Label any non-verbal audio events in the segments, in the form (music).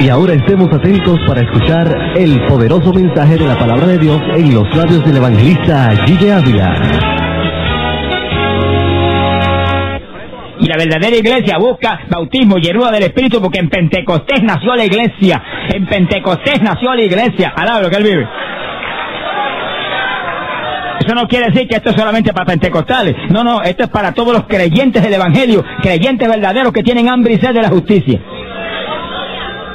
Y ahora estemos atentos para escuchar el poderoso mensaje de la palabra de Dios en los labios del evangelista Gille Ávila. Y la verdadera iglesia busca bautismo y llenura del Espíritu porque en Pentecostés nació la iglesia. En Pentecostés nació la iglesia. Alaba lo que él vive. Eso no quiere decir que esto es solamente para pentecostales. No, no, esto es para todos los creyentes del Evangelio, creyentes verdaderos que tienen hambre y sed de la justicia.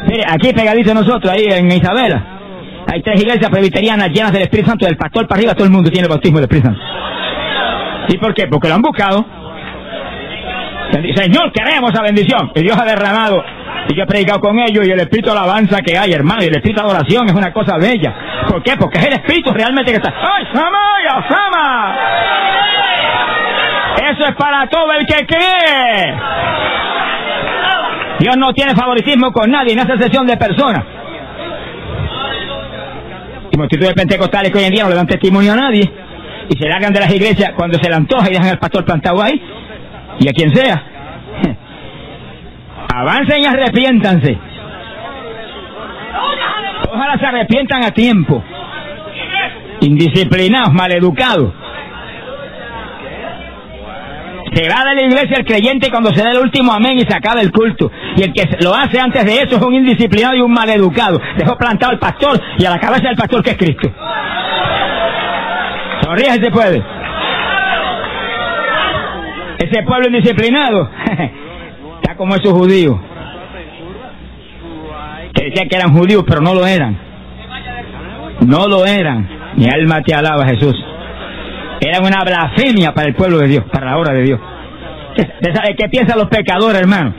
Mire, aquí pegadito nosotros, ahí en Isabela, hay tres iglesias presbiterianas llenas del Espíritu Santo, del pastor para arriba todo el mundo tiene el bautismo del Espíritu Santo. ¿Y por qué? Porque lo han buscado. Señor, queremos esa bendición. Y Dios ha derramado. Y yo he predicado con ellos y el espíritu de alabanza que hay, hermano, y el espíritu de adoración es una cosa bella. ¿Por qué? Porque es el espíritu realmente que está. ¡Ay, Samaya, Sama! Eso es para todo el que cree. Dios no tiene favoritismo con nadie en esa sesión de personas. Y multitud de pentecostales que hoy en día no le dan testimonio a nadie y se largan de las iglesias cuando se le antoja y dejan al pastor plantado ahí y a quien sea. (laughs) Avancen y arrepiéntanse. Ojalá se arrepientan a tiempo. Indisciplinados, maleducados. Se va de la iglesia el creyente cuando se da el último amén y se acaba el culto. Y el que lo hace antes de eso es un indisciplinado y un maleducado. Dejó plantado al pastor y a la cabeza del pastor que es Cristo. Sonríe si se puede. Ese pueblo indisciplinado (laughs) está como esos judíos. Que decían que eran judíos, pero no lo eran. No lo eran. Mi alma te alaba, Jesús. Era una blasfemia para el pueblo de Dios, para la obra de Dios. ¿Qué piensan los pecadores, hermano?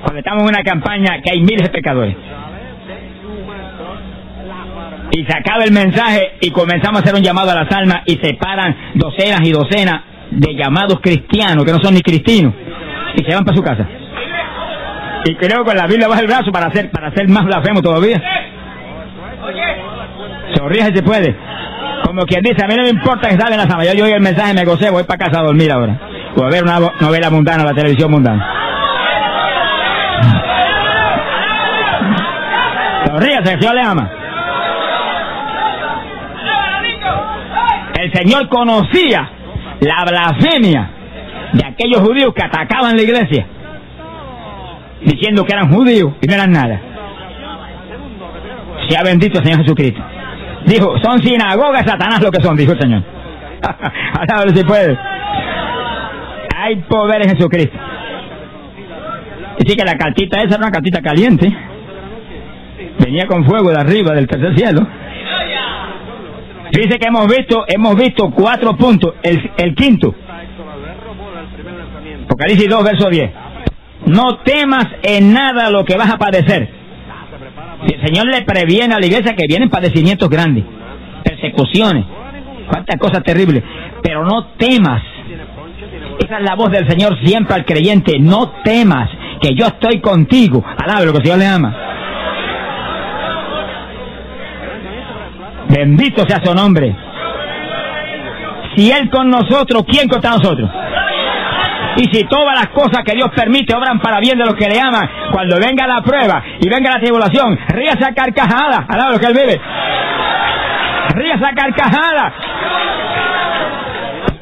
Cuando estamos en una campaña que hay miles de pecadores. Y se acaba el mensaje y comenzamos a hacer un llamado a las almas y se paran docenas y docenas de llamados cristianos que no son ni cristinos y se van para su casa. Y creo que la Biblia baja el brazo para hacer, para hacer más blasfemo todavía. Sonríe si se puede. Como quien dice, a mí no me importa que salga la sama. Yo, yo oí el mensaje, me gocé, voy para casa a dormir ahora. O a ver una novela mundana, la televisión mundana. Sonríase, el Señor le ama. El Señor conocía la blasfemia de aquellos judíos que atacaban la iglesia, diciendo que eran judíos y no eran nada. Sea bendito el Señor Jesucristo. Dijo, son sinagogas Satanás lo que son, dijo el Señor. (laughs) Ahora si puede. Hay poder en Jesucristo. Así que la cartita esa era una cartita caliente. Venía con fuego de arriba del tercer cielo. Dice que hemos visto, hemos visto cuatro puntos. El, el quinto. Apocalipsis 2, verso 10. No temas en nada lo que vas a padecer. El Señor le previene a la iglesia que vienen padecimientos grandes, persecuciones, cuántas cosas terribles. Pero no temas. Esa es la voz del Señor siempre al creyente. No temas, que yo estoy contigo. Alabe lo que el Señor le ama. Bendito sea su nombre. Si Él con nosotros, ¿quién contra nosotros? Y si todas las cosas que Dios permite obran para bien de los que le aman, cuando venga la prueba y venga la tribulación, ríase a carcajada, alaba lo que Él vive. Ríase a carcajada.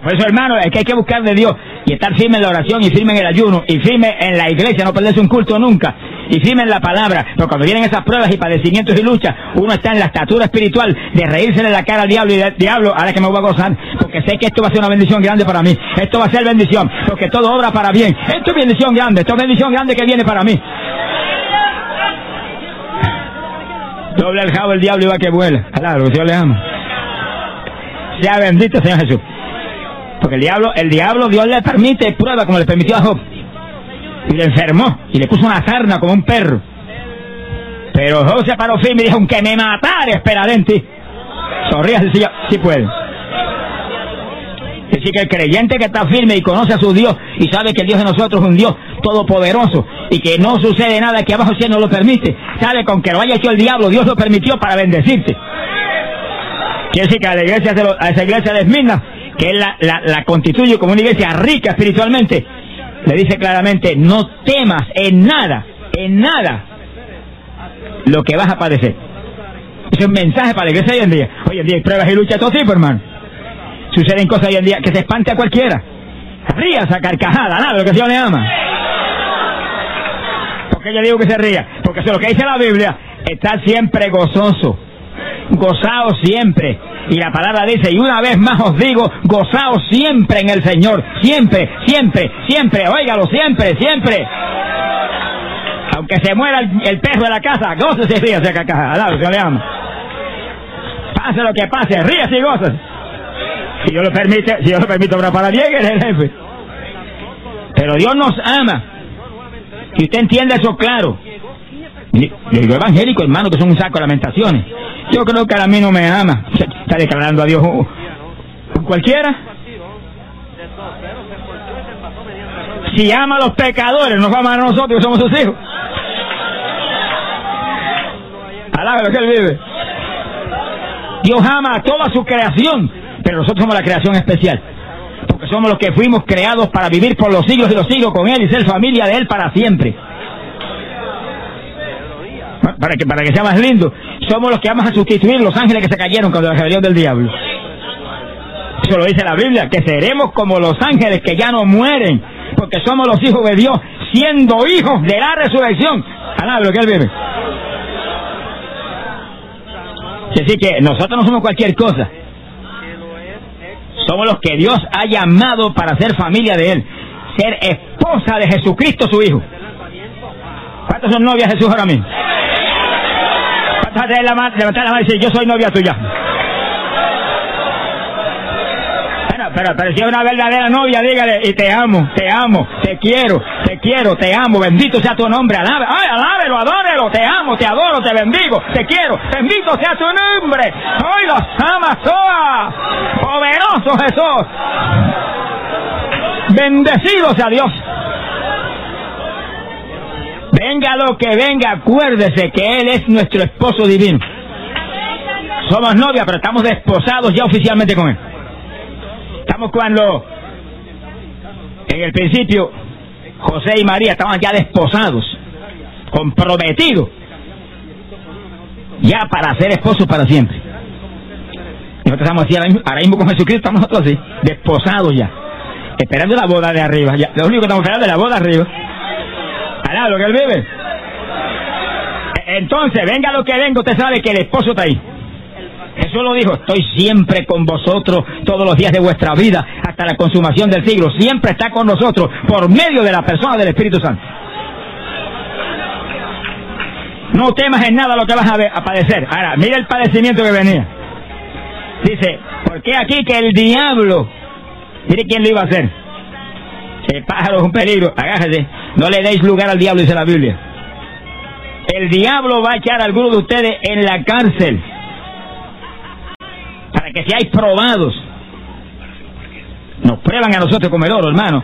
Por eso, hermano, es que hay que buscar de Dios y estar firme en la oración y firme en el ayuno y firme en la iglesia, no perderse un culto nunca y firme en la palabra. Pero cuando vienen esas pruebas y padecimientos y luchas, uno está en la estatura espiritual de reírse en la cara al diablo y diablo, ahora que me voy a gozar, porque sé que esto va a ser una bendición grande para mí. Esto va a ser bendición, porque todo obra para bien. Esto es bendición grande, esto es bendición grande que viene para mí. Doble el jabo el diablo y va que vuela. Claro, Dios le ama. Sea bendito, Señor Jesús. Porque el diablo, el diablo Dios le permite prueba como le permitió a Job. Y le enfermó y le puso una sarna como un perro. Pero Job se paró firme y dijo, aunque me matara, esperaré en ti. Sonría si, si puede. Así que el creyente que está firme y conoce a su Dios y sabe que el Dios de nosotros es un Dios todopoderoso y que no sucede nada que abajo si no lo permite, sabe con que lo haya hecho el diablo, Dios lo permitió para bendecirte. Quiere decir que a, la iglesia, a esa iglesia de Esmirna que él la, la, constituye como una iglesia rica espiritualmente, le dice claramente, no temas en nada, en nada. lo que vas a padecer. Es un mensaje para la iglesia hoy en día. Hoy en día hay pruebas y luchas de todo tipo, hermano. Suceden cosas hoy en día que se espante a cualquiera. Rías a carcajada, nada, lo que Dios le ama. ¿Por qué yo digo que se ría? Porque es lo que dice la Biblia. Está siempre gozoso. Gozaos siempre. Y la palabra dice, y una vez más os digo, gozaos siempre en el Señor. Siempre, siempre, siempre. Óigalo, siempre, siempre. Aunque se muera el, perro de la casa, gócese y ríase a carcajada. Dios le ama. Pase lo que pase, ríase y gócese. Si Dios lo permite, si Dios lo permite, obra para bien es el jefe. Pero Dios nos ama. Si usted entiende eso claro. Le digo evangélico, hermano, que son un saco de lamentaciones. Yo creo que a mí no me ama. Está declarando a Dios cualquiera. Si ama a los pecadores, nos va a amar a nosotros somos sus hijos. Alaba que él vive. Dios ama a toda su creación pero nosotros somos la creación especial. Porque somos los que fuimos creados para vivir por los siglos y los siglos con Él y ser familia de Él para siempre. Para que, para que sea más lindo, somos los que vamos a sustituir los ángeles que se cayeron cuando la rebelión del diablo. Eso lo dice la Biblia, que seremos como los ángeles que ya no mueren, porque somos los hijos de Dios, siendo hijos de la resurrección. lo que Él vive. Así que nosotros no somos cualquier cosa. Somos los que Dios ha llamado para ser familia de Él. Ser esposa de Jesucristo, su Hijo. ¿Cuántos son novias Jesús ahora mismo? ¿Cuántos la mano, levantar la mano y decir, yo soy novia tuya? pero, pero si es una verdadera novia, dígale, y te amo, te amo, te quiero, te quiero, te amo, bendito sea tu nombre, alabe, ay, alábelo, adórelo, te amo, te adoro, te bendigo, te quiero, bendito sea tu nombre, hoy los amas todas, poderoso Jesús, bendecido sea Dios. Venga lo que venga, acuérdese que Él es nuestro esposo divino. Somos novia, pero estamos desposados ya oficialmente con Él. Estamos cuando, en el principio, José y María estaban ya desposados, comprometidos, ya para ser esposos para siempre. Nosotros estamos así ahora mismo, con Jesucristo, estamos nosotros así, desposados ya, esperando la boda de arriba. Ya, lo único que estamos esperando es la boda de arriba. Alá, lo que él vive. Entonces, venga lo que venga, usted sabe que el esposo está ahí. Jesús lo dijo, estoy siempre con vosotros todos los días de vuestra vida hasta la consumación del siglo. Siempre está con nosotros por medio de la persona del Espíritu Santo. No temas en nada lo que vas a, padecer. Ahora, mira el padecimiento que venía. Dice, porque aquí que el diablo, mire quién lo iba a hacer. El pájaro es un peligro, agájese. No le deis lugar al diablo, dice la Biblia. El diablo va a echar a alguno de ustedes en la cárcel para que seáis probados. Nos prueban a nosotros como el oro, hermano.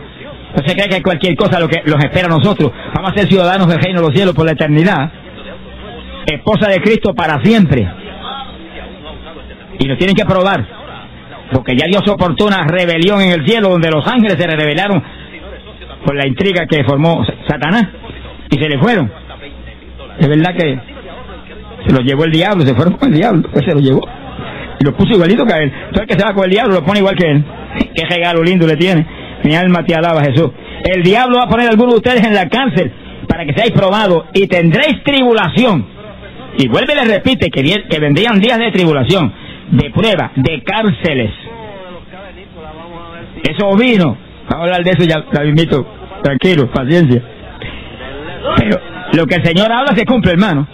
No se cree que cualquier cosa lo que los espera a nosotros. Vamos a ser ciudadanos del reino de los cielos por la eternidad. Esposa de Cristo para siempre. Y nos tienen que probar. Porque ya Dios soportó una rebelión en el cielo donde los ángeles se rebelaron por la intriga que formó Satanás. Y se le fueron. Es verdad que se lo llevó el diablo, se fueron con el diablo, pues se lo llevó. Y lo puso igualito que él. Entonces que se va con el diablo lo pone igual que él. (laughs) Qué regalo lindo le tiene. Mi alma te alaba, Jesús. El diablo va a poner a algunos de ustedes en la cárcel para que seáis probados y tendréis tribulación. Y vuelve y le repite que, que vendrían días de tribulación, de prueba, de cárceles. Eso vino. Vamos a hablar de eso ya, la invito. Tranquilo, paciencia. Pero lo que el Señor habla se cumple, hermano.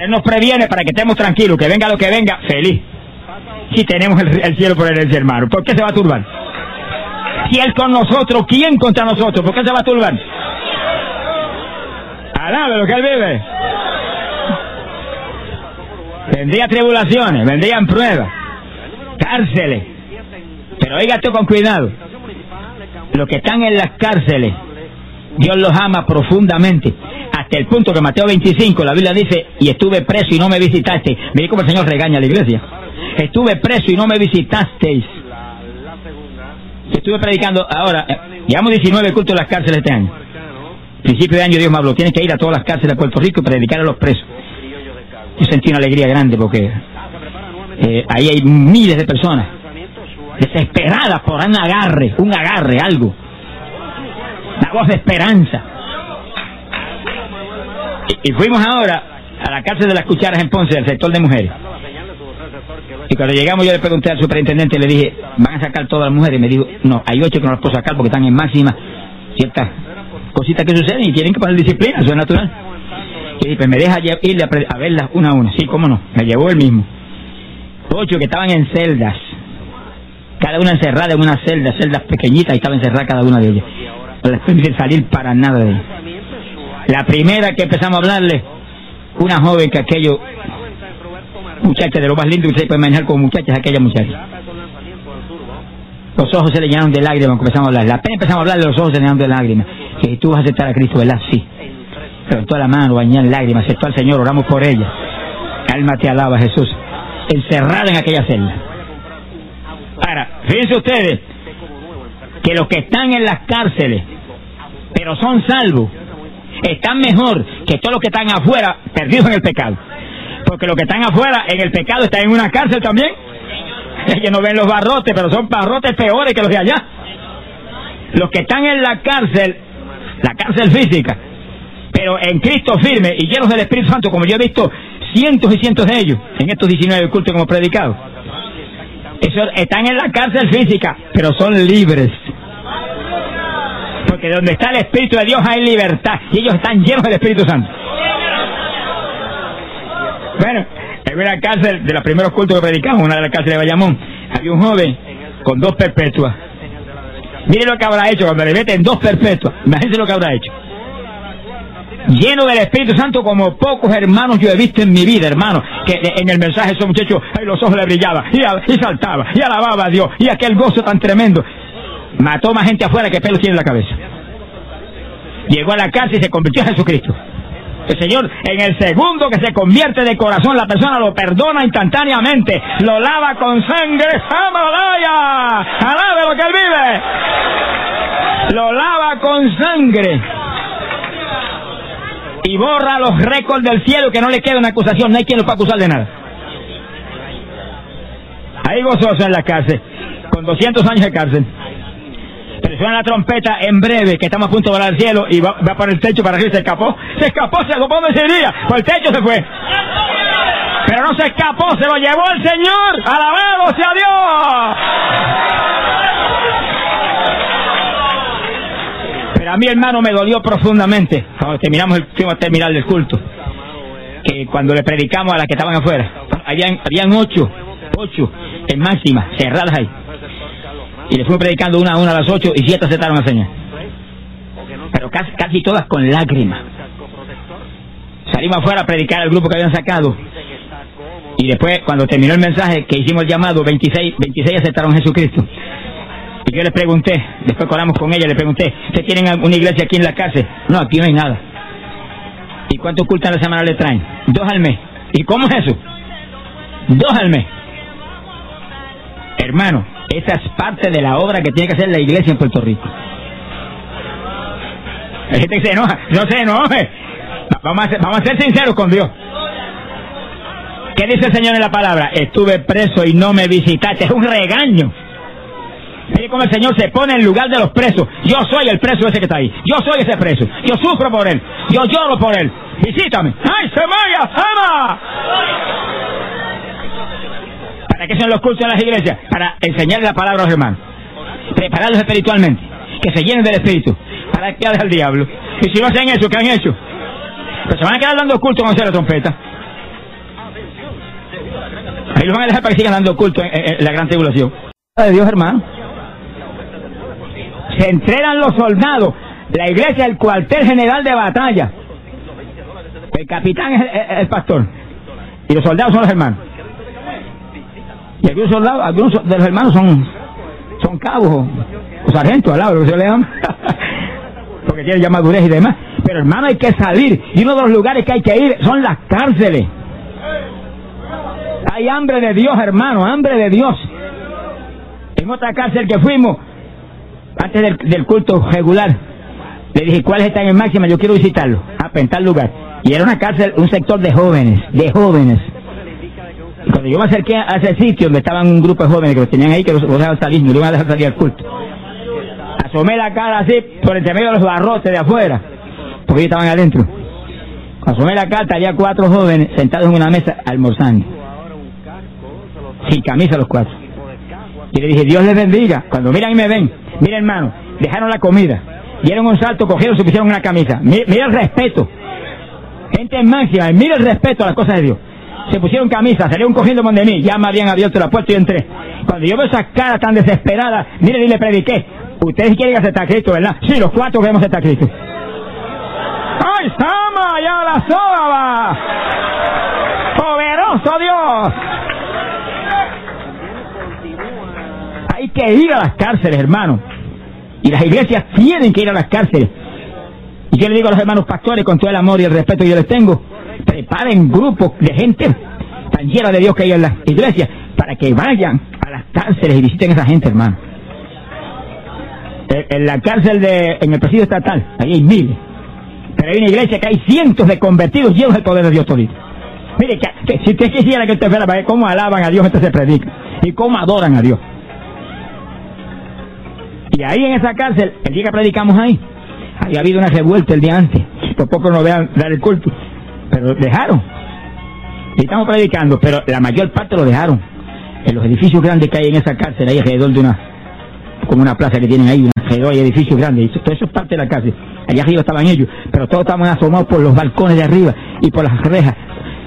Él nos previene para que estemos tranquilos, que venga lo que venga, feliz si tenemos el, cielo por herencia, hermano? ¿Por qué se va a turbar? Si Él con nosotros, ¿quién contra nosotros? ¿Por qué se va a turbar? Alabe lo que Él vive. Vendrían tribulaciones, vendrían pruebas, cárceles. Pero oiga esto con cuidado. Los que están en las cárceles, Dios los ama profundamente. Hasta el punto que Mateo 25, la Biblia dice, y estuve preso y no me visitaste. Mire cómo el Señor regaña a la iglesia estuve preso y no me visitasteis. Estuve predicando ahora, eh, llevamos 19 cultos en las cárceles este año. Principio de año Dios me habló, tienes que ir a todas las cárceles de Puerto Rico y predicar a los presos. yo sentí una alegría grande porque eh, ahí hay miles de personas desesperadas por un agarre, un agarre, algo. Una voz de esperanza. Y, fuimos ahora a la cárcel de las cucharas en Ponce, del sector de mujeres. Y cuando llegamos yo le pregunté al superintendente, le dije, ¿van a sacar todas las mujeres? Y me dijo, no, hay ocho que no las puedo sacar porque están en máxima ciertas cositas que suceden y tienen que poner disciplina, eso es natural. Y pues me deja pre- a verlas una a una. Sí, cómo no, me llevó el mismo. Ocho que estaban en celdas, cada una encerrada en una celda, celdas pequeñitas y estaba encerrada cada una de ellas. No les permiten salir para nada de ellas. La primera que empezamos a hablarle, una joven que aquello, muchacha de lo más lindo que se puede manejar como muchacha es aquella muchacha. Los ojos se le llenaron de lágrimas, comenzamos a hablar. La pena empezamos a hablar los ojos se le llenaron de lágrimas. Que tú vas a aceptar a Cristo, ¿verdad? Sí. Levantó la mano, bañada en lágrimas, aceptó al Señor, oramos por ella. Alma te alaba, Jesús. Encerrada en aquella celda. Fíjense ustedes que los que están en las cárceles, pero son salvos, están mejor que todos los que están afuera perdidos en el pecado. Porque los que están afuera en el pecado están en una cárcel también. (laughs) Ellos no ven los barrotes, pero son barrotes peores que los de allá. Los que están en la cárcel, la cárcel física, pero en Cristo firme y llenos del Espíritu Santo, como yo he visto cientos y cientos de ellos en estos 19 cultos hemos predicado. Están en la cárcel física, pero son libres. Porque donde está el Espíritu de Dios hay libertad y ellos están llenos del Espíritu Santo. Bueno, en una cárcel de los primeros cultos que predicamos, una de las cárceles de Bayamón, había un joven con dos perpetuas. Mire lo que habrá hecho cuando le meten dos perpetuas. Imagínense lo que habrá hecho. Lleno del Espíritu Santo como pocos hermanos yo he visto en mi vida, hermano. Que en el mensaje esos muchachos, los ojos le brillaban, y, al- y saltaba, y alababa a Dios, y aquel gozo tan tremendo. Mató más gente afuera que pelos tiene en la cabeza. Llegó a la cárcel y se convirtió en Jesucristo. El Señor, en el segundo que se convierte de corazón, la persona lo perdona instantáneamente, lo lava con sangre, ¡Amalaya! ¡Alabe lo que él vive! Lo lava con sangre y borra los récords del cielo que no le queda una acusación, no hay quien lo pueda acusar de nada. Ahí gozoso en la cárcel, con 200 años de cárcel. Pero suena la trompeta en breve, que estamos a punto de volar al cielo y va, va por el techo para arriba y se escapó. Se escapó, se escapó donde se iría, por el techo se fue. Pero no se escapó, se lo llevó el Señor. ¡Alabado sea Dios! A mí, hermano, me dolió profundamente cuando terminamos el, fuimos a terminar culto. Que cuando le predicamos a las que estaban afuera, habían, habían ocho, ocho en máxima, cerradas ahí. Y le fuimos predicando una a una a las ocho y siete aceptaron al Señor. Pero casi, casi todas con lágrimas. Salimos afuera a predicar al grupo que habían sacado. Y después, cuando terminó el mensaje, que hicimos el llamado, 26, 26 aceptaron a Jesucristo. Y yo le pregunté, después colamos con ella, le pregunté, ¿ustedes tienen una iglesia aquí en la cárcel? No, aquí no hay nada. ¿Y cuántos cultos a la semana le traen? Dos al mes. ¿Y cómo es eso? Dos al mes. Hermano, esa es parte de la obra que tiene que hacer la iglesia en Puerto Rico. Hay gente que se enoja, no se enoje. Vamos a, vamos a ser sinceros con Dios. ¿Qué dice el Señor en la palabra? Estuve preso y no me visitaste. Es un regaño. Mire cómo el Señor se pone en lugar de los presos. Yo soy el preso ese que está ahí. Yo soy ese preso. Yo sufro por él. Yo lloro por él. Visítame. ¡Ay, se vaya! ¡Ama! ¿Para qué son los cultos en las iglesias? Para enseñar la palabra a los hermanos. Prepararlos espiritualmente. Que se llenen del espíritu. Para que al diablo. Y si no hacen eso, ¿qué han hecho? Pues se van a quedar dando culto con hacer la trompeta. Ahí los van a dejar para que sigan dando culto en, la gran tribulación. De Dios, hermano. Se entrenan los soldados. La iglesia, el cuartel general de batalla. El capitán es el, pastor. Y los soldados son los hermanos. Y algunos soldados, algunos de los hermanos son, son cabos o, o sargentos al lado, que se le llama. (laughs) Porque tienen ya madurez y demás. Pero hermano, hay que salir. Y uno de los lugares que hay que ir son las cárceles. Hay hambre de Dios, hermano, hambre de Dios. En otra cárcel que fuimos, antes del, culto regular, le dije, ¿cuáles están en máxima? Yo quiero visitarlo. Ah, lugar. Y era una cárcel, un sector de jóvenes, de jóvenes. Y cuando yo me acerqué a ese sitio donde estaban un grupo de jóvenes que los tenían ahí, que los dejaban salir, no iban a dejar salir al culto. Asomé la cara así, por entre medio de los barrotes de afuera, porque ellos estaban adentro. Asomé la cara, había cuatro jóvenes sentados en una mesa almorzando. Sin camisa los cuatro. Y le dije, Dios les bendiga. Cuando miran y me ven, miren hermano, dejaron la comida, dieron un salto, cogieron, se pusieron una camisa. Mira, el respeto. Gente máxima, mira el respeto a las cosas de Dios. Se pusieron camisa, salieron cogiendo de mí, ya me habían abierto la puerta y entré. Cuando yo veo esas caras tan desesperadas, mire y le prediqué. Ustedes quieren aceptar a Cristo, ¿verdad? Sí, los cuatro queremos aceptar a Cristo. ¡Ay, Sama! ¡Ya la soba! ¡Poderoso Dios! Que ir a las cárceles, hermano. Y las iglesias tienen que ir a las cárceles. Y yo le digo a los hermanos pastores, con todo el amor y el respeto que yo les tengo, preparen grupos de gente tan llena de Dios que hay en las iglesias para que vayan a las cárceles y visiten a esa gente, hermano. En la cárcel de, en el presidio estatal, ahí hay miles. Pero hay una iglesia que hay cientos de convertidos llenos del poder de Dios todito. Mire, que, si usted quisiera que usted fuera cómo alaban a Dios, entonces se predica. Y cómo adoran a Dios. Y ahí en esa cárcel, el día que predicamos ahí, había habido una revuelta el día antes. Por poco no vean dar el culto. Pero dejaron. Y estamos predicando, pero la mayor parte lo dejaron. En los edificios grandes que hay en esa cárcel, ahí alrededor de una, como una plaza que tienen ahí, alrededor hay edificios grandes. Y todo eso es parte de la cárcel. Allá arriba estaban ellos, pero todos estaban asomados por los balcones de arriba y por las rejas,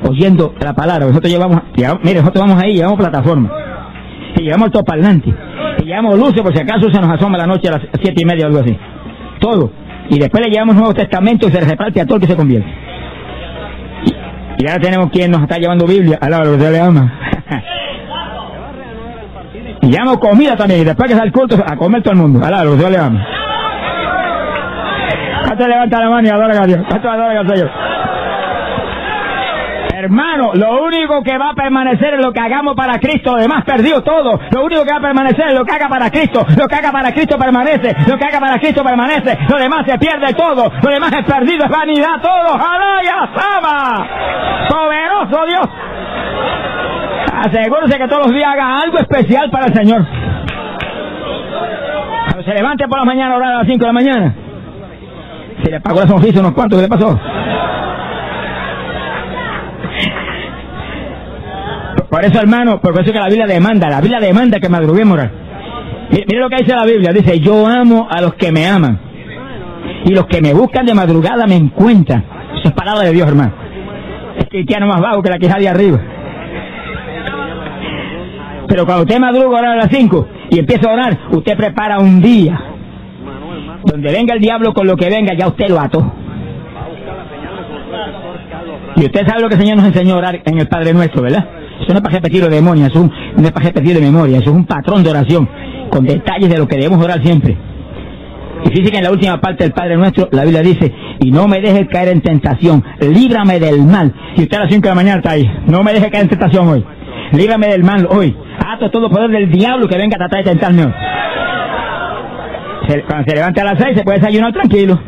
oyendo la palabra. Nosotros llevamos, mire, nosotros vamos ahí, llevamos plataforma. Y llevamos el topalante y llevamos luces por si acaso se nos asoma la noche a las siete y media o algo así. Todo. Y después le llevamos Nuevo Testamento y se reparte a todo el que se convierte. Y, ahora tenemos quien nos está llevando Biblia, a la que le ama. (laughs) y llevamos comida también, y después que sale el culto, a comer todo el mundo, a la que le ama. ¿Cuánto levanta la mano y adora a Dios? ¿Cuánto adora a Señor? Hermano, lo único que va a permanecer es lo que hagamos para Cristo, lo demás perdió todo. Lo único que va a permanecer es lo que haga para Cristo. Lo que haga para Cristo permanece. Lo que haga para Cristo permanece. Lo demás se pierde todo. Lo demás es perdido, es vanidad todo. ¡Alaya Sama! ¡Poderoso Dios! Asegúrese que todos los días haga algo especial para el Señor. Se levante por la mañana a orar a las 5 de la mañana. Se le pagó la sonrisa unos cuantos, ¿qué le pasó? Por eso, hermano, por eso que la Biblia demanda, la Biblia demanda que madruguemos. Mire, lo que dice la Biblia, dice, yo amo a los que me aman. Y los que me buscan de madrugada me encuentran. Eso es palabra de Dios, hermano. Es cristiano más bajo que la que está de arriba. Pero cuando usted madruga a orar a las 5 y empieza a orar, usted prepara un día donde venga el diablo con lo que venga, ya usted lo ató. Y usted sabe lo que el Señor nos enseñó a orar en el Padre Nuestro, ¿verdad? Eso no es para repetir de demonio, eso no es para repetir de memoria, eso es un patrón de oración, con detalles de lo que debemos orar siempre. Y fíjense que en la última parte del Padre Nuestro, la Biblia dice, y no me dejes caer en tentación, líbrame del mal. Si usted a las 5 de la mañana está ahí, no me deje caer en tentación hoy, líbrame del mal hoy. Ato todo poder del diablo que venga a tratar de tentarme hoy. cuando se levanta a las 6 se puede desayunar tranquilo.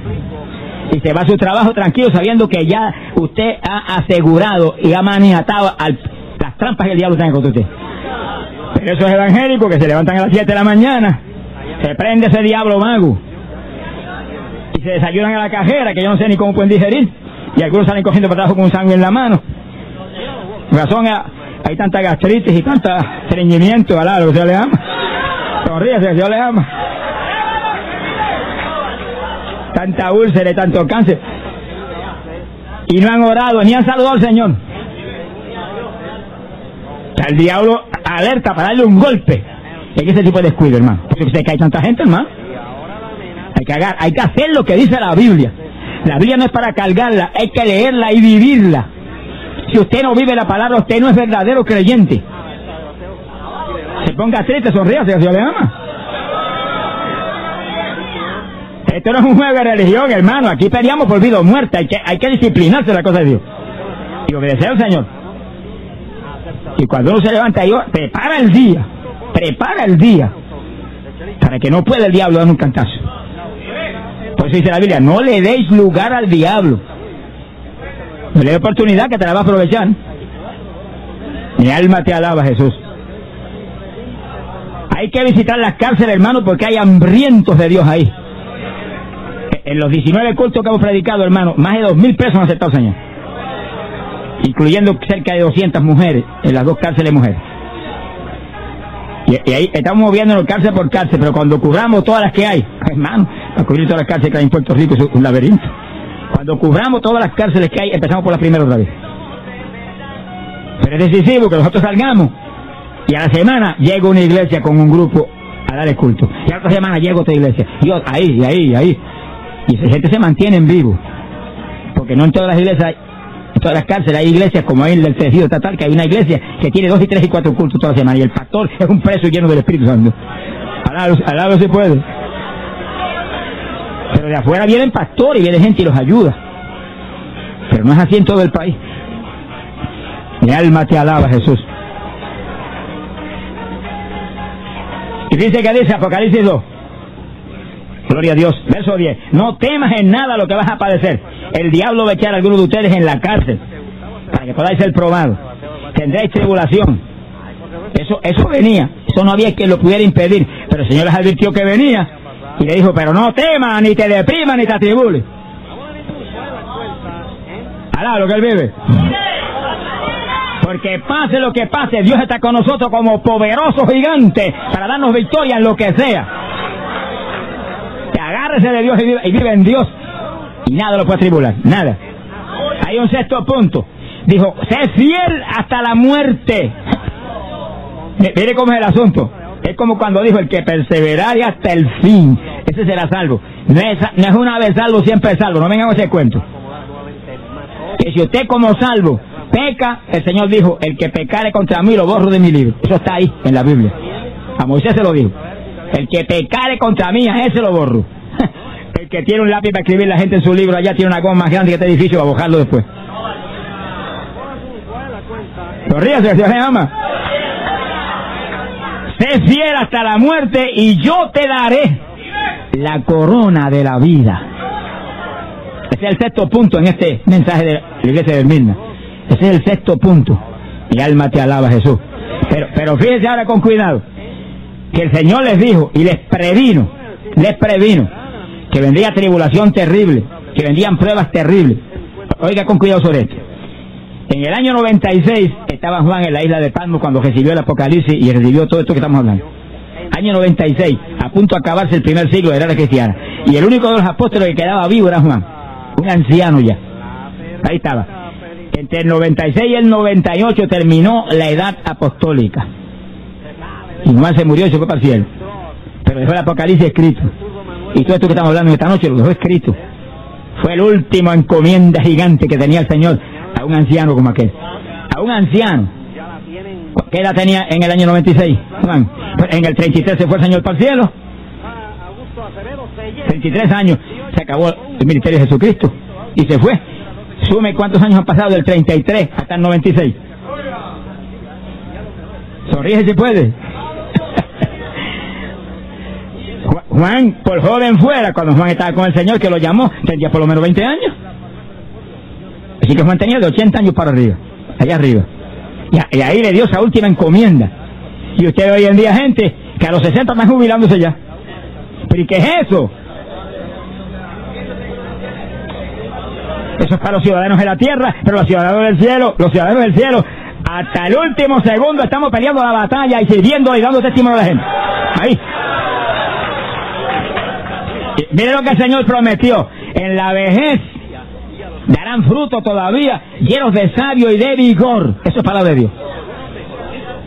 Y se va a su trabajo tranquilo sabiendo que ya usted ha asegurado y ha manejado al trampas que el diablo tiene contra usted. Pero esos evangélicos que se levantan a las 7 de la mañana, se prende ese diablo mago y se desayunan a la cajera, que yo no sé ni cómo pueden digerir, y algunos salen cogiendo para abajo con sangre en la mano. Razón, hay tanta gastritis y tanta estreñimiento, al lado que Dios le ama. Sonríese, que Dios le ama. Tanta úlcera y tanto cáncer. Y no han orado ni han saludado al Señor el diablo alerta para darle un golpe en ese tipo de descuido, hermano. Porque que hay tanta gente, hermano. Hay que, hay que hacer lo que dice la Biblia. La Biblia no es para cargarla, hay que leerla y vivirla. Si usted no vive la palabra, usted no es verdadero creyente. Se ponga triste, sonría, si Dios le ama. Esto no es un juego de religión, hermano. Aquí peleamos por vida o muerte. Hay que, hay que disciplinarse la cosa de Dios. Y obedecer al Señor. Y cuando uno se levanta, yo prepara el día, prepara el día, para que no pueda el diablo dar un cantazo. Por eso dice la Biblia, no le deis lugar al diablo. No le dé oportunidad que te la va a aprovechar. Mi alma te alaba, Jesús. Hay que visitar las cárceles, hermano, porque hay hambrientos de Dios ahí. En los 19 cultos que hemos predicado, hermano, más de 2.000 presos han aceptado, Señor. Incluyendo cerca de 200 mujeres en las dos cárceles mujeres. Y, ahí estamos moviéndonos cárcel por cárcel, pero cuando cubramos todas las que hay, hermano, para cubrir todas las cárceles que hay en Puerto Rico es un laberinto. Cuando cubramos todas las cárceles que hay, empezamos por la primera otra vez. Pero es decisivo que nosotros salgamos y a la semana llega una iglesia con un grupo a dar el culto. Y a la otra semana llega otra iglesia. Y ahí, ahí, ahí. Y esa gente se mantiene en vivo. Porque no en todas las iglesias, en todas las cárceles hay iglesias como en el tejido estatal, que hay una iglesia que tiene dos y tres y cuatro cultos toda la semana. Y el pastor es un preso lleno del Espíritu Santo. Al lado se puede. Pero de afuera vienen pastores y viene gente y los ayuda. Pero no es así en todo el país. Mi alma te alaba, Jesús. Y dice que dice Apocalipsis 2. Gloria a Dios. Verso 10. No temas en nada lo que vas a padecer. El diablo va a echar a algunos de ustedes en la cárcel para que podáis ser probados. Tendréis tribulación. Eso, eso venía. Eso no había quien lo pudiera impedir. Pero el Señor les advirtió que venía. Y le dijo, pero no temas, ni te deprimas, ni te atribules. Alá lo que él vive. Porque pase lo que pase, Dios está con nosotros como poderoso gigante para darnos victoria en lo que sea. Agárrese de Dios y vive, en Dios. Y nada lo puede tribular, nada. Hay un sexto punto. Dijo, sé fiel hasta la muerte. Mire cómo es el asunto. Es como cuando dijo, el que perseverare hasta el fin, ese será salvo. No es, no es una vez salvo, siempre salvo. No vengan a ese cuento. Que si usted como salvo peca, el Señor dijo, el que pecare contra mí lo borro de mi libro. Eso está ahí en la Biblia. A Moisés se lo dijo. El que pecare contra mí, a ese lo borro. Que tiene un lápiz para escribir la gente en su libro, allá tiene una goma más grande que este edificio para bojarlo después. Corríase, se ama. Sé fiel hasta la muerte y yo te daré la corona de la vida. Ese es el sexto punto en este mensaje de la iglesia de Mirna. Ese es el sexto punto. Mi alma te alaba, Jesús. Pero, pero fíjense ahora con cuidado. Que el Señor les dijo y les previno, les previno, que vendría tribulación terrible, que vendrían pruebas terribles. Oiga con cuidado sobre esto. En el año 96 estaba Juan en la isla de Palmo cuando recibió el Apocalipsis y recibió todo esto que estamos hablando. Año 96, a punto de acabarse el primer siglo de la era cristiana. Y el único de los apóstoles que quedaba vivo era Juan, un anciano ya. Ahí estaba. Entre el 96 y el 98 terminó la edad apostólica. Juan se murió y se fue para el cielo. Pero dejó el Apocalipsis escrito. Y todo esto que estamos hablando esta noche lo dejó escrito. Fue el último encomienda gigante que tenía el Señor a un anciano como aquel. A un anciano. ¿Qué edad tenía en el año 96? Juan. Pues en el 33 se fue el Señor para el cielo. 33 años se acabó el ministerio de Jesucristo y se fue. Sume cuántos años han pasado del 33 hasta el 96. Sonríe si puede. Juan, por joven fuera, cuando Juan estaba con el Señor que lo llamó, tenía por lo menos 20 años. Así que Juan tenía de 80 años para arriba, allá arriba. Y, y ahí le dio esa última encomienda. Y usted hoy en día, gente, que a los 60 están jubilándose ya. ¿Pero y qué es eso? Eso es para los ciudadanos de la tierra, pero los ciudadanos del cielo, los ciudadanos del cielo, hasta el último segundo estamos peleando la batalla y sirviendo y dando testimonio a la gente. Ahí. Mire lo que el Señor prometió. En la vejez darán fruto todavía, llenos de sabio y de vigor. Eso es palabra de Dios.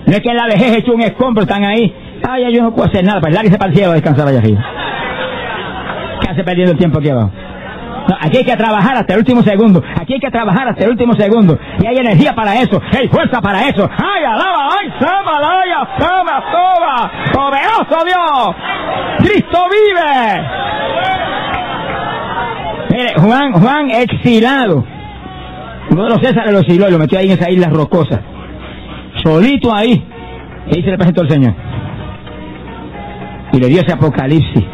No es que en la vejez hecho un escombro, están ahí. Ay, yo no puedo hacer nada, pues se para el cielo a descansar allá arriba. ¿Qué hace perdiendo el tiempo aquí abajo? Aquí hay que trabajar hasta el último segundo. Aquí hay que trabajar hasta el último segundo. Y hay energía para eso. Hay fuerza para eso. ¡Ay, alaba! ¡Ay, sama, laya, sama, soba! ¡Poderoso Dios! ¡Cristo vive! Mire, Juan, Juan exilado. Uno de los Césares lo exiló y lo metió ahí en esa isla rocosa. Solito ahí. Y ahí se le presentó el Señor. Y le dio ese apocalipsis.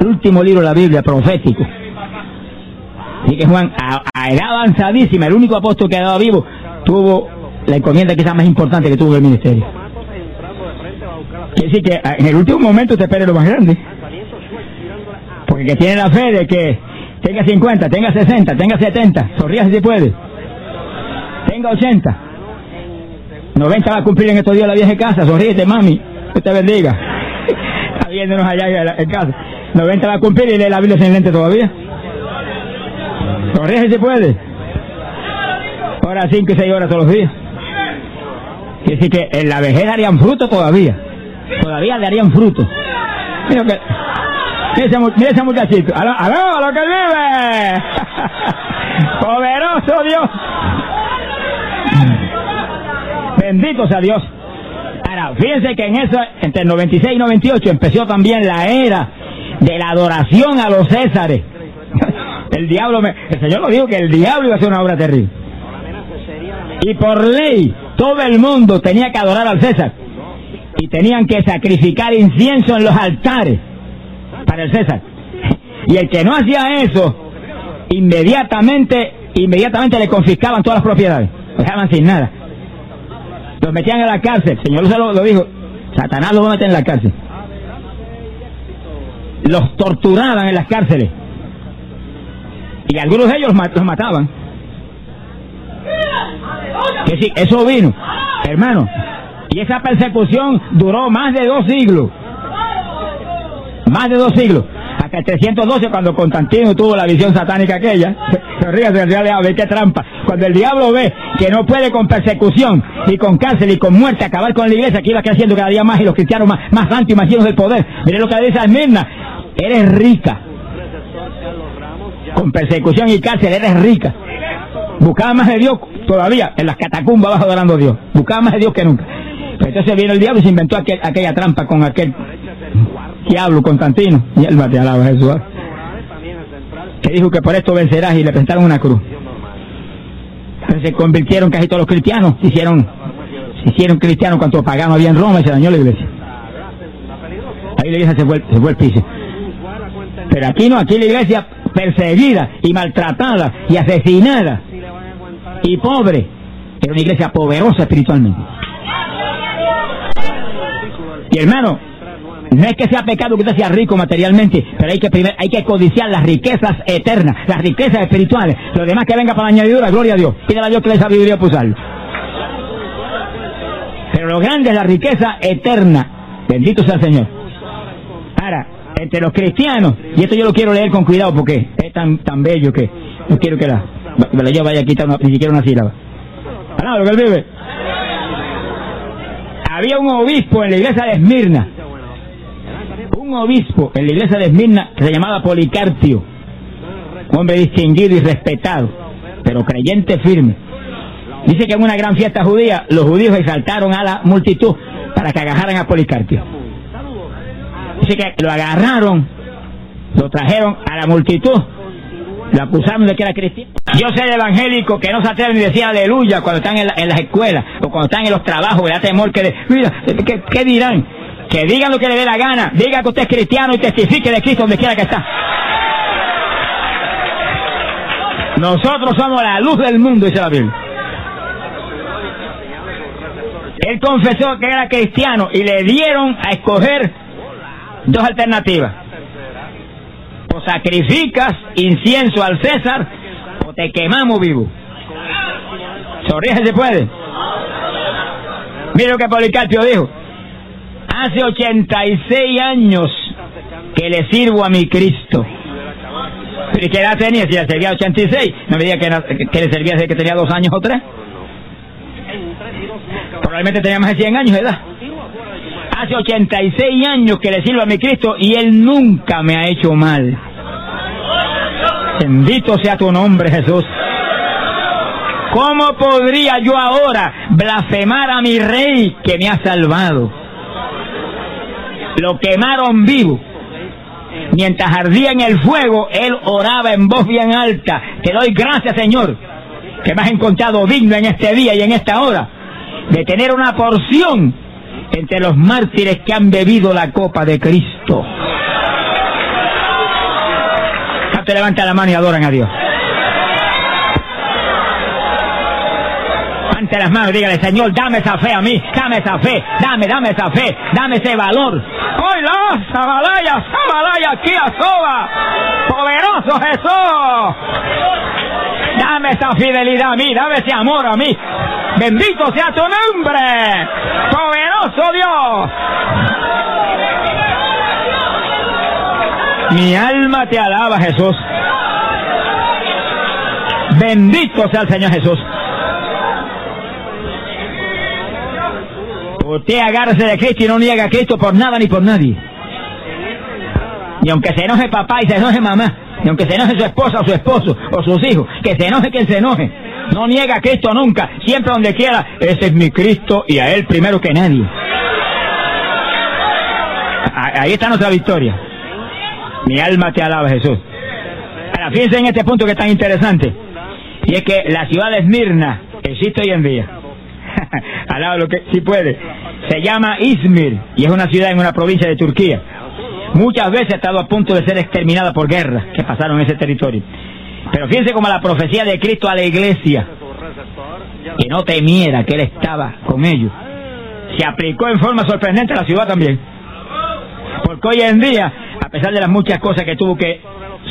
El último libro de la Biblia profético Y que Juan, a, avanzadísima, el único apóstol que ha dado vivo, tuvo la encomienda quizás más importante que tuvo el ministerio. Quiere decir que ah, en el último momento te espere lo más grande. Porque que tiene la fe de que tenga 50, tenga 60, tenga 70, sonríase si puede. Tenga 80. 90 va a cumplir en estos días la vieja casa, sonríete mami, que te bendiga. (laughs) Está viéndonos allá en casa. 90 va a cumplir y lee la Biblia sin lente todavía. Sonríese si puede. Ahora 5 y 6 horas todos los días. Quiere decir que en la vejez darían fruto todavía. Todavía darían fruto. Mira, que, mira, ese, mira ese muchachito. ¡Aló, aló, lo que vive! (laughs) ¡Poderoso Dios! Bendito sea Dios. Ahora, fíjense que en eso, entre el 96 y 98, empezó también la era de la adoración a los Césares. El diablo, me, el Señor nos dijo que el diablo iba a hacer una obra terrible. Y por ley, todo el mundo tenía que adorar al César. Y tenían que sacrificar incienso en los altares para el César. Y el que no hacía eso, inmediatamente, inmediatamente le confiscaban todas las propiedades. Lo dejaban sin nada. Los metían en la cárcel. El Señor se lo, lo dijo. Satanás los va a meter en la cárcel. Los torturaban en las cárceles. Y algunos de ellos los mataban. Que sí, eso vino, hermano. Y esa persecución duró más de dos siglos. Más de dos siglos. Hasta el 312, cuando Constantino tuvo la visión satánica aquella. Se ríe del diablo, ve qué trampa. Cuando el diablo ve que no puede con persecución, y con cárcel, y con muerte, acabar con la iglesia, que iba creciendo cada día más, y los cristianos más, más santos y más llenos del poder. Mire lo que dice Esmirna. Eres rica. Con persecución y cárcel, eres rica. Buscaba más de Dios todavía, en las catacumbas abajo adorando a Dios. Buscaba más de Dios que nunca. Pero entonces vino el diablo y se inventó aquel- aquella trampa con aquel diablo Constantino. Y él te alaba Jesús. Que dijo que por esto vencerás y le presentaron una cruz. Se convirtieron casi todos los cristianos. Hicieron, hicieron cristianos cuando paganos había en Roma y se dañó la iglesia. Ahí la iglesia se fue, se fue al piso. Pero aquí no, aquí la iglesia perseguida y maltratada y asesinada y pobre. Era una iglesia poderosa espiritualmente. Y hermano, no es que sea pecado que usted sea rico materialmente, pero hay que primer, hay que codiciar las riquezas eternas, las riquezas espirituales. Lo demás que venga para la añadidura, gloria a Dios. Pídele a Dios que le sabiduría para usarlo. Pero lo grande es la riqueza eterna. Bendito sea el Señor. Entre los cristianos, y esto yo lo quiero leer con cuidado porque es tan, tan bello que no quiero que la, me la vaya a quitar ni siquiera una sílaba. Ah, no, que él vive. Había un obispo en la iglesia de Esmirna. Un obispo en la iglesia de Esmirna que se llamaba Policarpio. Un hombre distinguido y respetado, pero creyente firme. Dice que en una gran fiesta judía los judíos exaltaron a la multitud para que agarraran a Policarpio. Que lo agarraron, lo trajeron a la multitud, lo acusaron de que era cristiano. Yo de evangélico que no se atreven ni decir aleluya cuando están en, la- en las escuelas o cuando están en los trabajos, me da temor que, ¿qué, qué dirán? Que digan lo que le dé la gana, diga que usted es cristiano y testifique de Cristo donde quiera que está. Nosotros somos la luz del mundo, dice la Biblia. Él confesó que era cristiano y le dieron a escoger dos alternativas. O sacrificas incienso al César o te quemamos vivo. Sonríe se puede. Mira lo que Policarpio dijo. Hace 86 años que le sirvo a mi Cristo. ¿Pero qué edad tenía? Si le servía 86, no me diga que le servía desde que tenía dos años o tres. Probablemente tenía más de 100 años de edad. Hace 86 años que le sirvo a mi Cristo y Él nunca me ha hecho mal. Bendito sea tu nombre, Jesús. ¿Cómo podría yo ahora blasfemar a mi rey que me ha salvado? Lo quemaron vivo. Mientras ardía en el fuego, él oraba en voz bien alta. Te doy gracias, Señor, que me has encontrado digno en este día y en esta hora de tener una porción entre los mártires que han bebido la copa de Cristo. Ah, te levanta la mano y adoran a Dios. Ante las manos, y dígale, Señor, dame esa fe a mí, dame esa fe, dame, dame esa fe, dame ese valor. Hoy la Sabalaya, Sabalaya, aquí a soba, poderoso Jesús. Dame esa fidelidad a mí, dame ese amor a mí. Bendito sea tu nombre, poderoso. Dios. Mi alma te alaba, Jesús. Bendito sea el Señor Jesús. Usted agárrese de Cristo y no niega a Cristo por nada ni por nadie. Y aunque se enoje papá y se enoje mamá, y aunque se enoje su esposa o su esposo o sus hijos, que se enoje quien se enoje, no niega a Cristo nunca, siempre donde quiera, ese es mi Cristo y a Él primero que nadie. Ahí está nuestra victoria. Mi alma te alaba, Jesús. Ahora, fíjense en este punto que es tan interesante. Y es que la ciudad de Esmirna existe hoy en día. (laughs) Alaba lo que sí puede. Se llama Izmir y es una ciudad en una provincia de Turquía. Muchas veces ha estado a punto de ser exterminada por guerras que pasaron en ese territorio. Pero fíjense como la profecía de Cristo a la iglesia, que no temiera que Él estaba con ellos, se aplicó en forma sorprendente a la ciudad también. Porque hoy en día, a pesar de las muchas cosas que tuvo que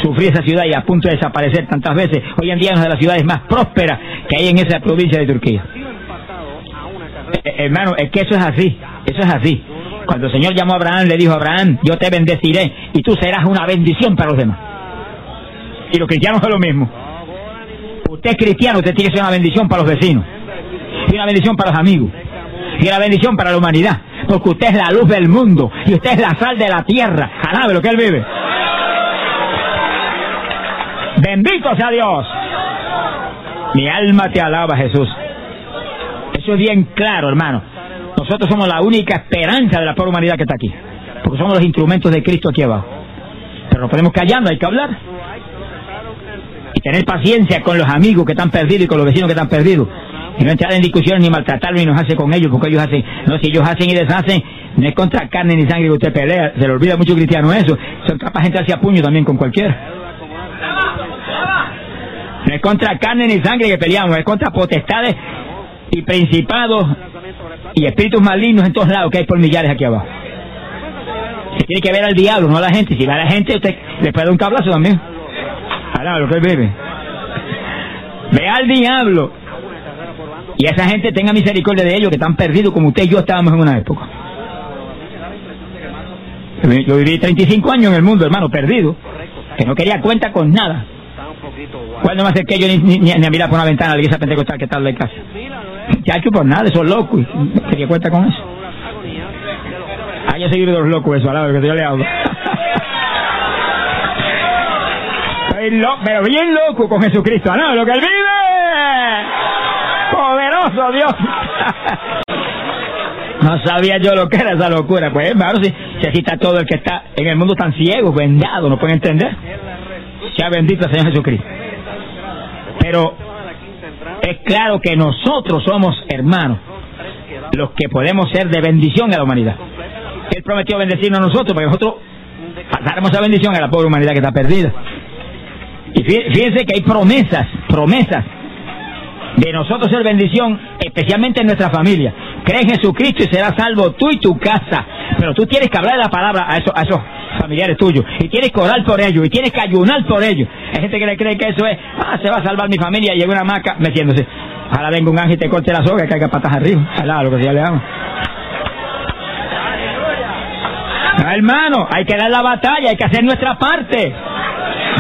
sufrir esa ciudad y a punto de desaparecer tantas veces, hoy en día es una de las ciudades más prósperas que hay en esa provincia de Turquía. Eh, hermano, es que eso es así, eso es así. Cuando el Señor llamó a Abraham, le dijo Abraham, yo te bendeciré y tú serás una bendición para los demás. Y los cristianos es lo mismo. Usted es cristiano, usted tiene que ser una bendición para los vecinos. Y una bendición para los amigos. Y una bendición para la humanidad. Porque usted es la luz del mundo. Y usted es la sal de la tierra. Alabe lo que él vive. Bendito sea Dios. Mi alma te alaba, Jesús. Eso es bien claro, hermano. Nosotros somos la única esperanza de la pobre humanidad que está aquí. Porque somos los instrumentos de Cristo aquí abajo. Pero no podemos callando, hay que hablar. Y tener paciencia con los amigos que están perdidos y con los vecinos que están perdidos. Y no entrar en discusiones ni maltratarlos ni nos hace con ellos, porque ellos hacen, no, si ellos hacen y deshacen, no es contra carne ni sangre que usted pelea, se le olvida mucho cristiano eso, son capaces de entrarse a puño también con cualquiera. No es contra carne ni sangre que peleamos, es contra potestades y principados y espíritus malignos en todos lados que hay por millares aquí abajo. Se tiene que ver al diablo, no a la gente. Si va a la gente, usted le puede dar un cablazo también. Ahora, lo que vive. Ve al diablo. Y esa gente tenga misericordia de ellos que están perdidos como usted y yo estábamos en una época. Yo viví 35 años en el mundo, hermano, perdido. Que no quería cuenta con nada. Cuando me acerqué yo ni, ni, ni a mirar por una ventana a la iglesia pentecostal que estaba en casa. Chacho, por nada, eso es loco. ¿Se qué cuenta con eso? Hay que seguir los locos eso, a la que yo le hablo. Pero bien loco con Jesucristo, ¿no? Lo que él vive. Poderoso Dios. (laughs) No sabía yo lo que era esa locura. Pues hermano, si se cita todo el que está en el mundo tan ciego, vendado, no pueden entender. Sea bendito el Señor Jesucristo. Pero es claro que nosotros somos hermanos, los que podemos ser de bendición a la humanidad. Él prometió bendecirnos a nosotros para que nosotros pasáramos esa bendición a la pobre humanidad que está perdida. Fíjense que hay promesas, promesas de nosotros ser bendición, especialmente en nuestra familia. Cree en Jesucristo y serás salvo tú y tu casa. Pero tú tienes que hablar de la palabra a esos, a esos familiares tuyos. Y tienes que orar por ellos. Y tienes que ayunar por ellos. Hay gente que le cree que eso es, ah, se va a salvar mi familia. Y llega una maca metiéndose. Ahora venga un ángel y te corte la soga y caiga patas arriba. Alá, lo que se le llama. No, hermano, hay que dar la batalla, hay que hacer nuestra parte.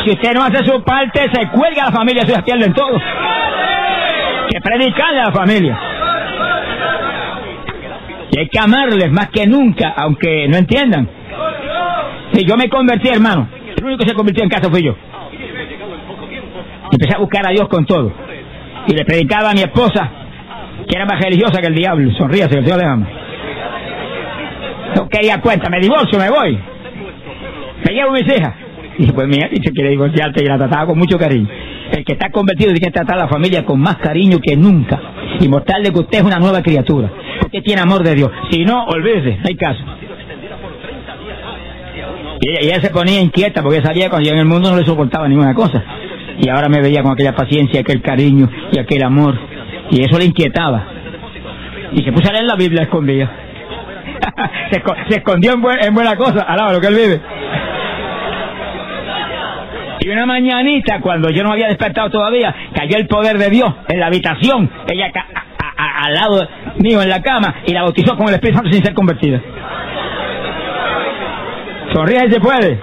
Si usted no hace su parte, se cuelga la familia, se pierden todo. Que predicarle a la familia. Y hay que amarles más que nunca, aunque no entiendan. Si yo me convertí, hermano, el único que se convirtió en casa fui yo. Empecé a buscar a Dios con todo. Y le predicaba a mi esposa, que era más religiosa que el diablo. Sonríase, el Señor le ama. No quería cuenta, me divorcio, me voy. Me llevo mis hijas. Y pues mira, dice que divorciarte y la trataba con mucho cariño. El que está convertido tiene que tratar a la familia con más cariño que nunca. Y mostrarle que usted es una nueva criatura. Usted tiene amor de Dios. Si no, olvídese, no hay caso. Y ella, se ponía inquieta porque sabía cuando yo en el mundo no le soportaba ninguna cosa. Y ahora me veía con aquella paciencia, aquel cariño y aquel amor. Y eso le inquietaba. Y se puso a leer la Biblia escondida. (laughs) se, esco- se escondió en, buen- en buena cosa, alaba lo que él vive. Y una mañanita, cuando yo no había despertado todavía, cayó el poder de Dios en la habitación, ella ca- al lado mío en la cama, y la bautizó con el Espíritu Santo sin ser convertida. Sonríe si puede.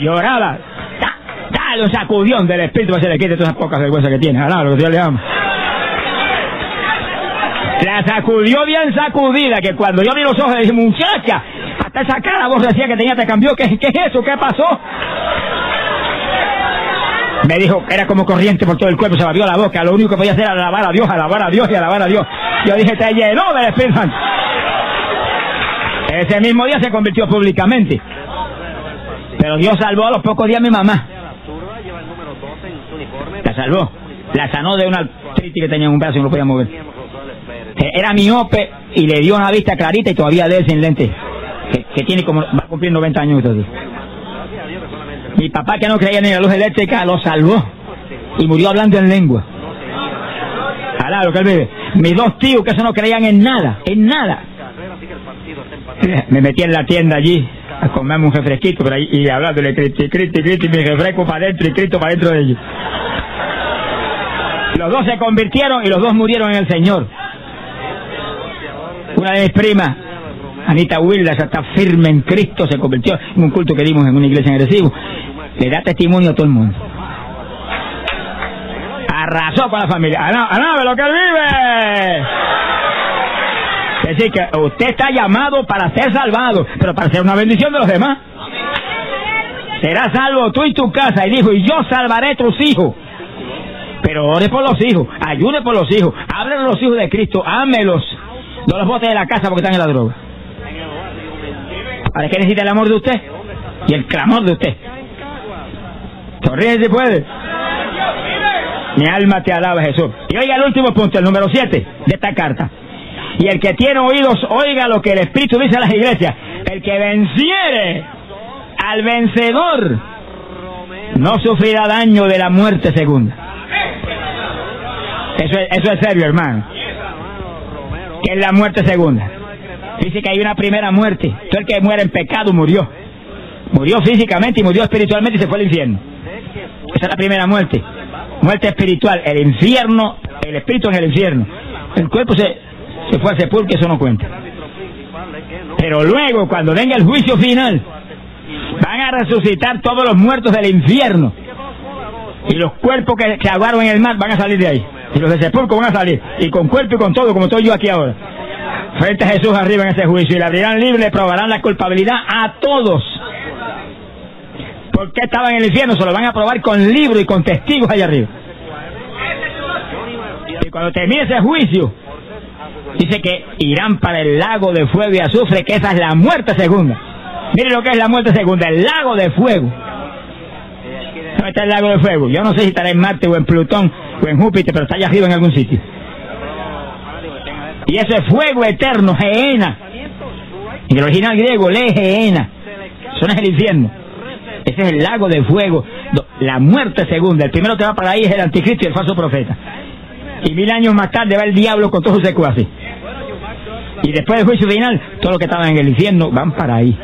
Lloraba. Da- Dale un sacudión del Espíritu para que se le quite todas esas pocas vergüenzas que tiene. Alaba lo que Dios le ama. La sacudió bien sacudida, que cuando yo vi los ojos le dije, muchacha, hasta esa cara vos decía que tenía, te cambió, ¿qué, qué es eso? ¿Qué pasó? Me dijo, era como corriente por todo el cuerpo, se me abrió la boca, lo único que podía hacer era alabar a Dios, alabar a Dios y alabar a Dios. Yo dije, te llenó del Espíritu Santo. Ese mismo día se convirtió públicamente. Pero Dios salvó a los pocos días a mi mamá. La salvó. La sanó de una artritis que tenía en un brazo y no lo podía mover. Era miope y le dio una vista clarita y todavía lee sin lente. Que, que tiene como, va a cumplir 90 años todavía. Mi papá que no creía en la luz eléctrica lo salvó. Y murió hablando en lengua. Alá, lo que él vive. Mis dos tíos que eso no creían en nada, en nada. Me metí en la tienda allí a comerme un refresquito pero ahí, y hablándole criti, criti, criti, mi refresco para adentro y Cristo para adentro de ellos. Los dos se convirtieron y los dos murieron en el Señor. Una de mis primas, Anita Wildas, está firme en Cristo, se convirtió en un culto que dimos en una iglesia en Recibo. Le da testimonio a todo el mundo. Arrasó con la familia. ¡Alá, alá, lo que vive! Es decir, que usted está llamado para ser salvado, pero para ser una bendición de los demás. Serás salvo tú y tu casa. Y dijo, y yo salvaré tus hijos. Pero ore por los hijos, ayude por los hijos, háblenle a los hijos de Cristo, ámelos. No los bote de la casa porque están en la droga. ¿Para qué necesita el amor de usted? Y el clamor de usted. Sonríe si puede. Mi alma te alaba, Jesús. Y oiga el último punto, el número 7 de esta carta. Y el que tiene oídos, oiga lo que el Espíritu dice a las iglesias. El que venciere al vencedor no sufrirá daño de la muerte segunda. Eso es, eso es serio, hermano. Que es la muerte segunda. Dice que hay una primera muerte. Todo el que muere en pecado murió. Murió físicamente y murió espiritualmente y se fue al infierno. Esa es la primera muerte. Muerte espiritual. El infierno, el espíritu en el infierno. El cuerpo se, se fue al sepulcro, eso no cuenta. Pero luego, cuando venga el juicio final, van a resucitar todos los muertos del infierno. Y los cuerpos que se ahogaron en el mar van a salir de ahí. Y los de sepulcro van a salir. Y con cuerpo y con todo, como estoy yo aquí ahora. Frente a Jesús arriba en ese juicio. Y le abrirán libre, le probarán la culpabilidad a todos. ¿Por qué estaban en el infierno? Se lo van a probar con libro y con testigos allá arriba. Y cuando termine ese juicio, dice que irán para el lago de fuego y azufre, que esa es la muerte segunda. Mire lo que es la muerte segunda, el lago de fuego. ¿Dónde está el lago de fuego? Yo no sé si estará en Marte o en Plutón o en Júpiter, pero está allá arriba en algún sitio. Y ese fuego eterno, geena. En el original griego, lee geena. Eso no es el infierno. Ese es el lago de fuego, la muerte segunda. El primero que va para ahí es el anticristo y el falso profeta. Y mil años más tarde va el diablo con todos sus secuaces. Y después del juicio final, todos los que estaban en el infierno van para ahí.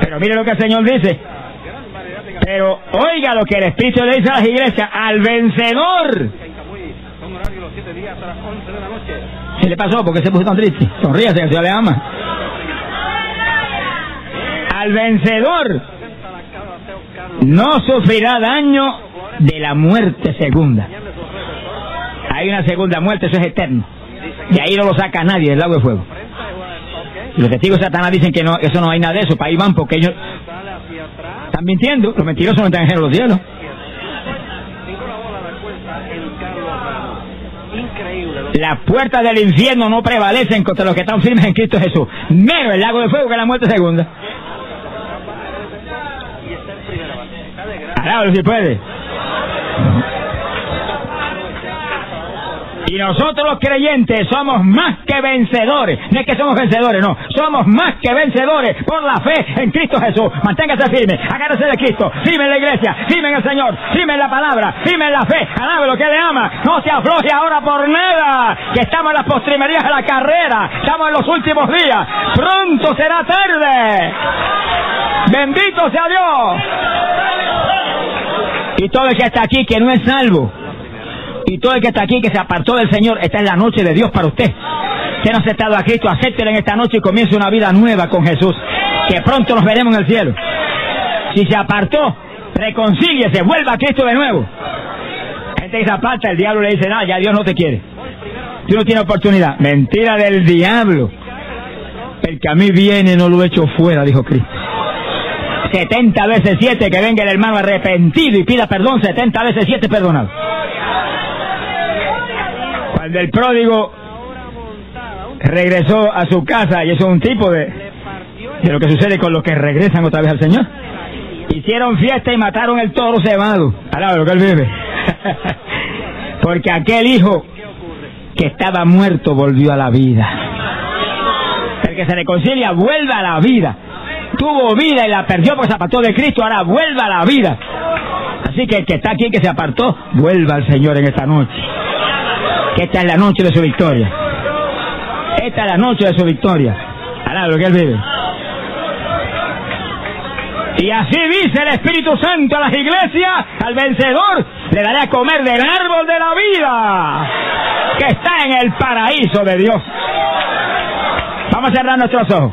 Pero mire lo que el Señor dice. Pero oiga lo que el Espíritu le dice a las iglesias, al vencedor. ¿Qué le pasó? ¿Por qué se puso tan triste? Sonríase, que Dios le ama. Al vencedor no sufrirá daño de la muerte segunda. Hay una segunda muerte, eso es eterno. Y ahí no lo saca nadie del lago de fuego. Los testigos de Satanás dicen que no, eso no hay nada de eso, para ahí van porque ellos están mintiendo, los mentirosos no están en los cielos. Las puertas del infierno no prevalecen contra los que están firmes en Cristo Jesús. Menos el lago de fuego que la muerte segunda. Alábalo si puede. Y nosotros los creyentes somos más que vencedores. No es que somos vencedores, no. Somos más que vencedores por la fe en Cristo Jesús. Manténgase firme, agárrese de Cristo, firme en la iglesia, firme en el Señor, firme en la palabra, firme en la fe. Alabe lo que le ama. No se afloje ahora por nada. Que estamos en las postrimerías de la carrera. Estamos en los últimos días. Pronto será tarde. Bendito sea Dios. Y todo el que está aquí que no es salvo y todo el que está aquí, que se apartó del Señor, esta es la noche de Dios para usted. Usted no ha aceptado a Cristo, acéptelo en esta noche y comience una vida nueva con Jesús. Que pronto nos veremos en el cielo. Si se apartó, reconcíliese, vuelva a Cristo de nuevo. Gente se aparta, el diablo le dice, no, ya Dios no te quiere. Tú no tienes oportunidad. Mentira del diablo. El que a mí viene no lo echo fuera, dijo Cristo. 70 veces 7 que venga el hermano arrepentido y pida perdón, 70 veces 7 perdonado. Cuando el pródigo regresó a su casa, y eso es un tipo de, de lo que sucede con los que regresan otra vez al Señor, hicieron fiesta y mataron el toro cebado. Alaba lo que él vive. (laughs) Porque aquel hijo que estaba muerto volvió a la vida. El que se reconcilia vuelve a la vida. Tuvo vida y la perdió porque se apartó de Cristo, ahora vuelve a la vida. Así que el que está aquí, que se apartó, vuelva al Señor en esta noche esta es la noche de su victoria. Esta es la noche de su victoria. Alá lo que él vive. Y así dice el Espíritu Santo a las iglesias, al vencedor, le daré a comer del árbol de la vida, que está en el paraíso de Dios. Vamos a cerrar nuestros ojos.